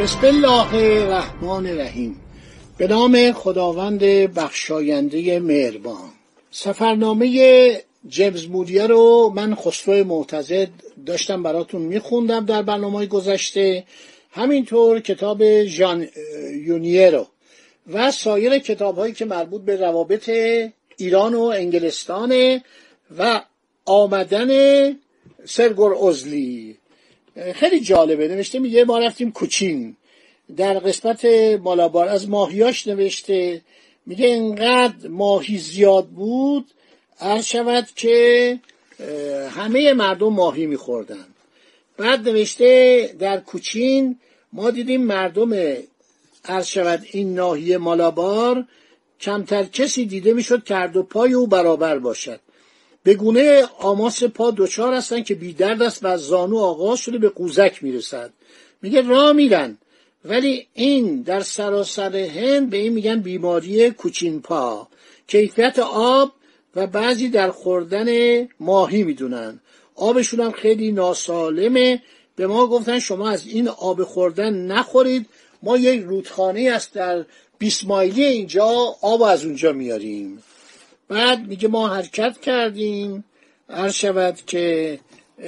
بسم الله الرحمن الرحیم. به نام خداوند بخشاینده مهربان. سفرنامه جیمز مودیه رو من خسرو معتزد داشتم براتون میخوندم در برنامه گذشته. همینطور کتاب ژان یونیه رو. و سایر کتاب هایی که مربوط به روابط ایران و انگلستان و آمدن سرگور ازلی خیلی جالبه. نوشته میگه ما رفتیم کوچین. در قسمت مالابار از ماهیاش نوشته میگه اینقدر ماهی زیاد بود عرض شود که همه مردم ماهی میخوردن. بعد نوشته در کوچین ما دیدیم مردم عرض شود این ناحیه مالابار کمتر کسی دیده می‌شد کرد و پای او برابر باشد. به گونه آماس پا دچار هستن که بیدرد است و زانو آغاز شده به قوزک می‌رسد. میگه راه میرن. ولی این در سراسر هند به این میگن بیماری کوچین پا کیفیت آب و بعضی در خوردن ماهی می‌دونن. آبشون هم خیلی ناسالمه. به ما گفتن شما از این آب خوردن نخورید. ما یک رودخانه است در بیس مایلی اینجا. آب از اونجا میاریم. بعد میگه ما حرکت کردیم. عرض شود که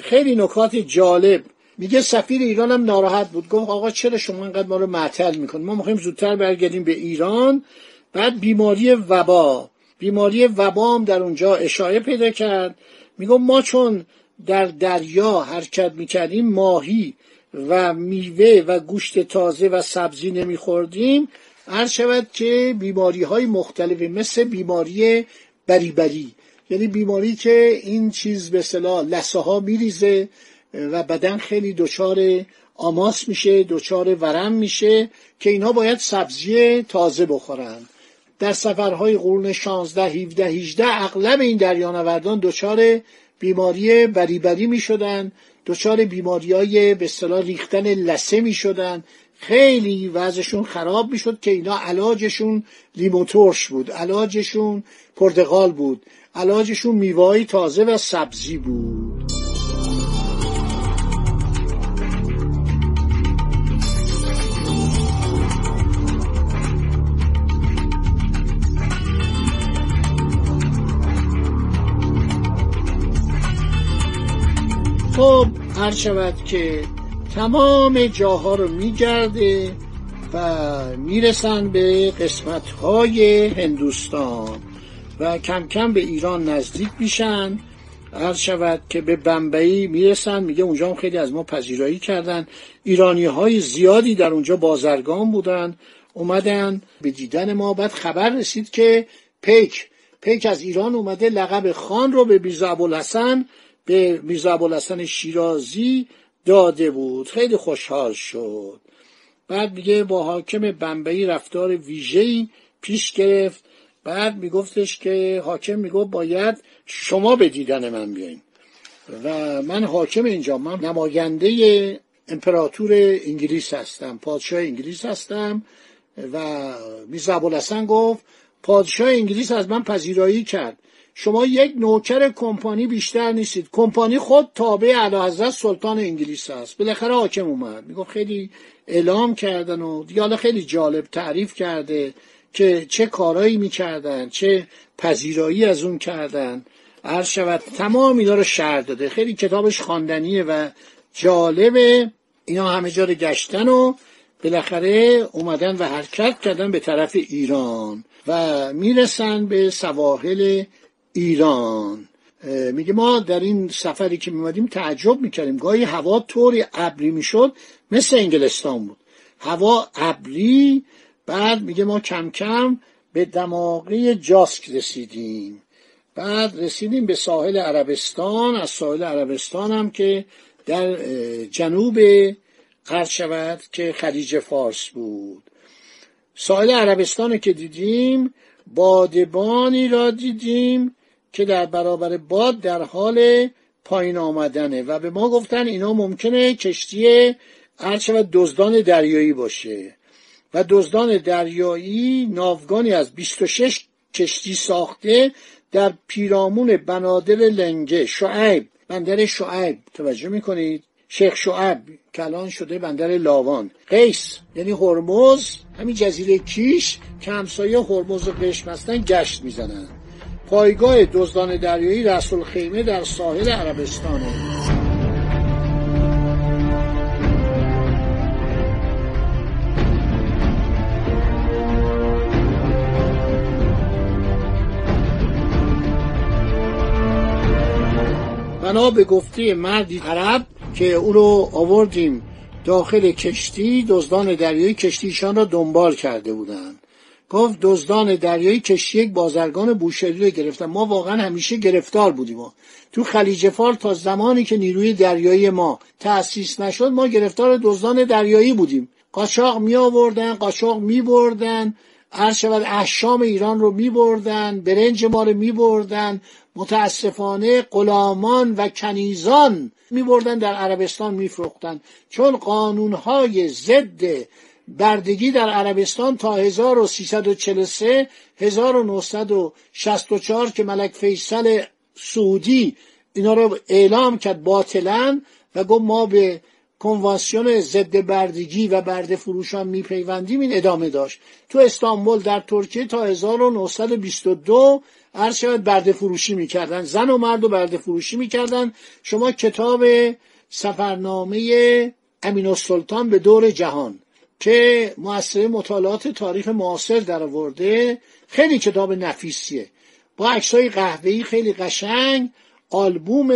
خیلی نکات جالب میگه سفیر ایران هم ناراحت بود. گفت آقا چرا شما انقدر ما رو معطل می‌کنید؟ ما می‌خوایم زودتر برگردیم به ایران. بعد بیماری وبا. بیماری وبا هم در اونجا اشاعه پیدا کرد. میگه ما چون در دریا حرکت می‌کردیم ماهی و میوه و گوشت تازه و سبزی نمیخوردیم عرض شود که بیماری های مختلفی مثل بیماری بری یعنی بیماری که این چیز به صلاح لسه ها میریزه و بدن خیلی دچار آماس میشه دچار ورم میشه که اینها باید سبزی تازه بخورن. در سفرهای قرون 16 17 18 اغلب این دریانوردان دچار بیماری بریبری می شدن دچار بیماری های به اصطلاح ریختن لسه می شدن خیلی وضعشون خراب می شد که اینا علاجشون لیمو ترش بود علاجشون پرتقال بود علاجشون میوهی تازه و سبزی بود. هر شود که تمام جاها رو میگرده و می‌رسن به قسمت های هندوستان و کم کم به ایران نزدیک میشن. هر شود که به بمبئی می‌رسن میگه اونجا هم خیلی از ما پذیرایی کردن. ایرانی های زیادی در اونجا بازرگان بودن اومدن به دیدن ما. بعد خبر رسید که پیک پیک از ایران اومده لقب خان رو به میرزا ابوالحسن به میرزا ابوالحسن شیرازی داده بود. خیلی خوشحال شد. بعد میگه با حاکم بمبئی رفتار ویژه‌ای پیش گرفت. بعد میگفتش که حاکم می‌گفت باید شما به دیدن من بیاین. و من حاکم اینجا من نماینده امپراتور انگلیس هستم پادشاه انگلیس هستم. و میرزا گفت پادشاه انگلیس از من پذیرایی کرد. شما یک نوکر کمپانی بیشتر نیستید. کمپانی خود تابع اعلیحضرت سلطان انگلیس است. بالاخره حاکم اومد. می‌گفت خیلی اعلام کردن و دیگه خیلی جالب تعریف کرده که چه کارایی می‌کردن چه پذیرایی از اون کردن. عرض شود تمام اینا رو شهر داده. خیلی کتابش خواندنیه و جالبه. اینا همه جا رو گشتن و بالاخره اومدن و حرکت کردن به طرف ایران و می‌رسن به سواحل ایران. میگه ما در این سفری که میمدیم تعجب می‌کردیم. گاهی هوا طوری ابری می‌شد مثل انگلستان بود. هوا ابری بعد میگه ما کم کم به دماغی جاسک رسیدیم. بعد رسیدیم به ساحل عربستان. از ساحل عربستان هم که در جنوب قرض شود که خلیج فارس بود. ساحل عربستان که دیدیم بادبانی را دیدیم. که در برابر باد در حال پایین آمدنه و به ما گفتن اینا ممکنه کشتی عرض شود دزدان دریایی باشه. و دزدان دریایی ناوگانی از 26 کشتی ساخته در پیرامون بنادر لنگه شعیب بندر شعیب توجه می‌کنید؟ شیخ شعب کلان شده بندر لاوان. قیس یعنی هرمز همین جزیره کیش که همسایه هرمز و قشم گشت می‌زنن پایگاه دزدان دریایی رسول خیمه در ساحل عربستانه. بنا به گفته مردی عرب که او رو آوردیم داخل کشتی دزدان دریایی کشتیشان را دنبال کرده بودند. گفت دزدان دریایی کشتی یک بازرگان بوشهری رو گرفتن. ما واقعا همیشه گرفتار بودیم. ما. تو خلیج فار تا زمانی که نیروی دریایی ما تأسیس نشد ما گرفتار دزدان دریایی بودیم. قاچاق می آوردن قاچاق می بردن عرض شود احشام ایران رو می بردن برنج ما رو می بردن متاسفانه غلامان و کنیزان می بردن در عربستان می فروختن چون قانونهای ضد بردگی در عربستان تا 1343 1964 که ملک فیصل سعودی اینا رو اعلام کرد باطلا و گفت ما به کنوانسیون ضد بردگی و برده فروشان میپیوندیم این ادامه داشت. تو استانبول در ترکیه تا 1922 عرض شود برده فروشی می‌کردن. زن و مرد و برده فروشی می‌کردن. شما کتاب سفرنامه امین السلطان به دور جهان. که مؤسسه مطالعات تاریخ معاصر در آورده خیلی کتاب نفیسیه. با عکسای قهوه‌ای خیلی قشنگ آلبوم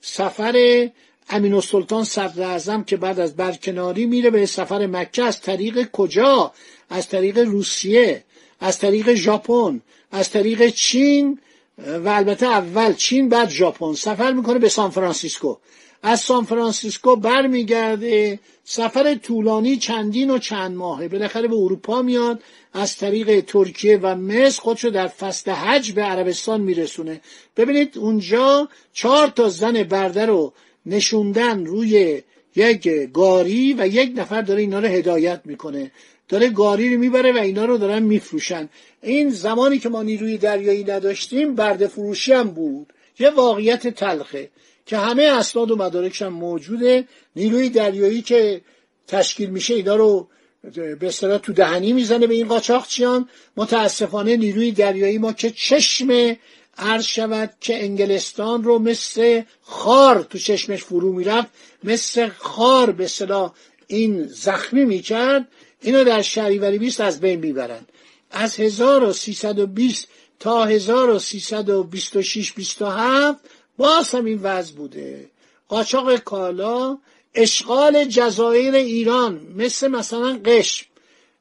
سفر امین السلطان صدر اعظم که بعد از برکناری میره به سفر مکه. از طریق کجا؟ از طریق روسیه از طریق ژاپن از طریق چین و البته اول چین بعد ژاپن. سفر می‌کنه به سان فرانسیسکو. از سان فرانسیسکو برمیگرده. سفر طولانی چندین و چند ماهه. بالاخره به اروپا میاد. از طریق ترکیه و مصر خودشو در فصل حج به عربستان میرسونه. ببینید اونجا چهار تا زن برده رو نشوندن روی یک گاری و یک نفر داره اینا رو هدایت می‌کنه. داره گاری رو می‌بره و اینا رو دارن میفروشن. این زمانی که ما نیروی دریایی نداشتیم برده فروشی هم بود. یه واقعیت تلخه. که همه اسناد و مدارکش هم موجوده. نیروی دریایی که تشکیل میشه اینا رو به اصطلاح تو دهنی می‌زنه به این قاچاقچیان متاسفانه نیروی دریایی ما که چشم عرض شود که انگلستان رو مثل خار تو چشمش فرو می‌رفت مثل خار به اصطلاح این زخمی می‌کرد اینو در شهریوری 20 از بین می‌برن. از 1320 تا 1326 27 باز هم این وضع بوده. قاچاق کالا اشغال جزایر ایران مثل مثلا قشم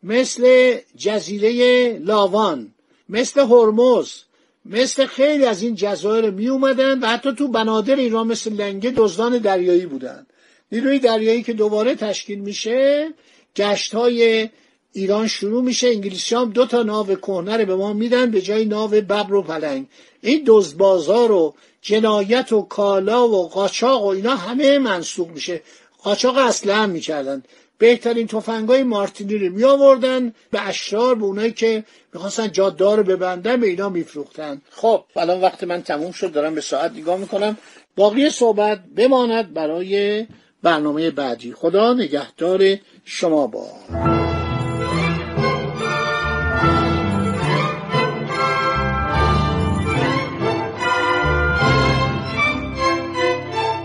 مثل جزیره لاوان مثل هرمز مثل خیلی از این جزایر می اومدن و حتی تو بنادر ایران مثل لنگه دزدان دریایی بودن. نیروی دریایی که دوباره تشکیل میشه گشت های ایران شروع میشه انگلیسی هم دو تا ناو کهنه به ما میدن به جای ناو ببر و پلنگ. این دزدبازار و جنایت و کالا و قاچاق و اینا همه منسوخ میشه. قاچاق اصلا هم می‌کردن. بهترین تفنگای مارتینی رو می آوردن به اشرار به اونایی که می‌خواستن جادار رو ببندن به اینا میفروختن. خب الان وقت من تموم شد. دارم به ساعت نگاه می‌کنم. باقی صحبت بماند برای برنامه بعدی. خدا نگهدار شما با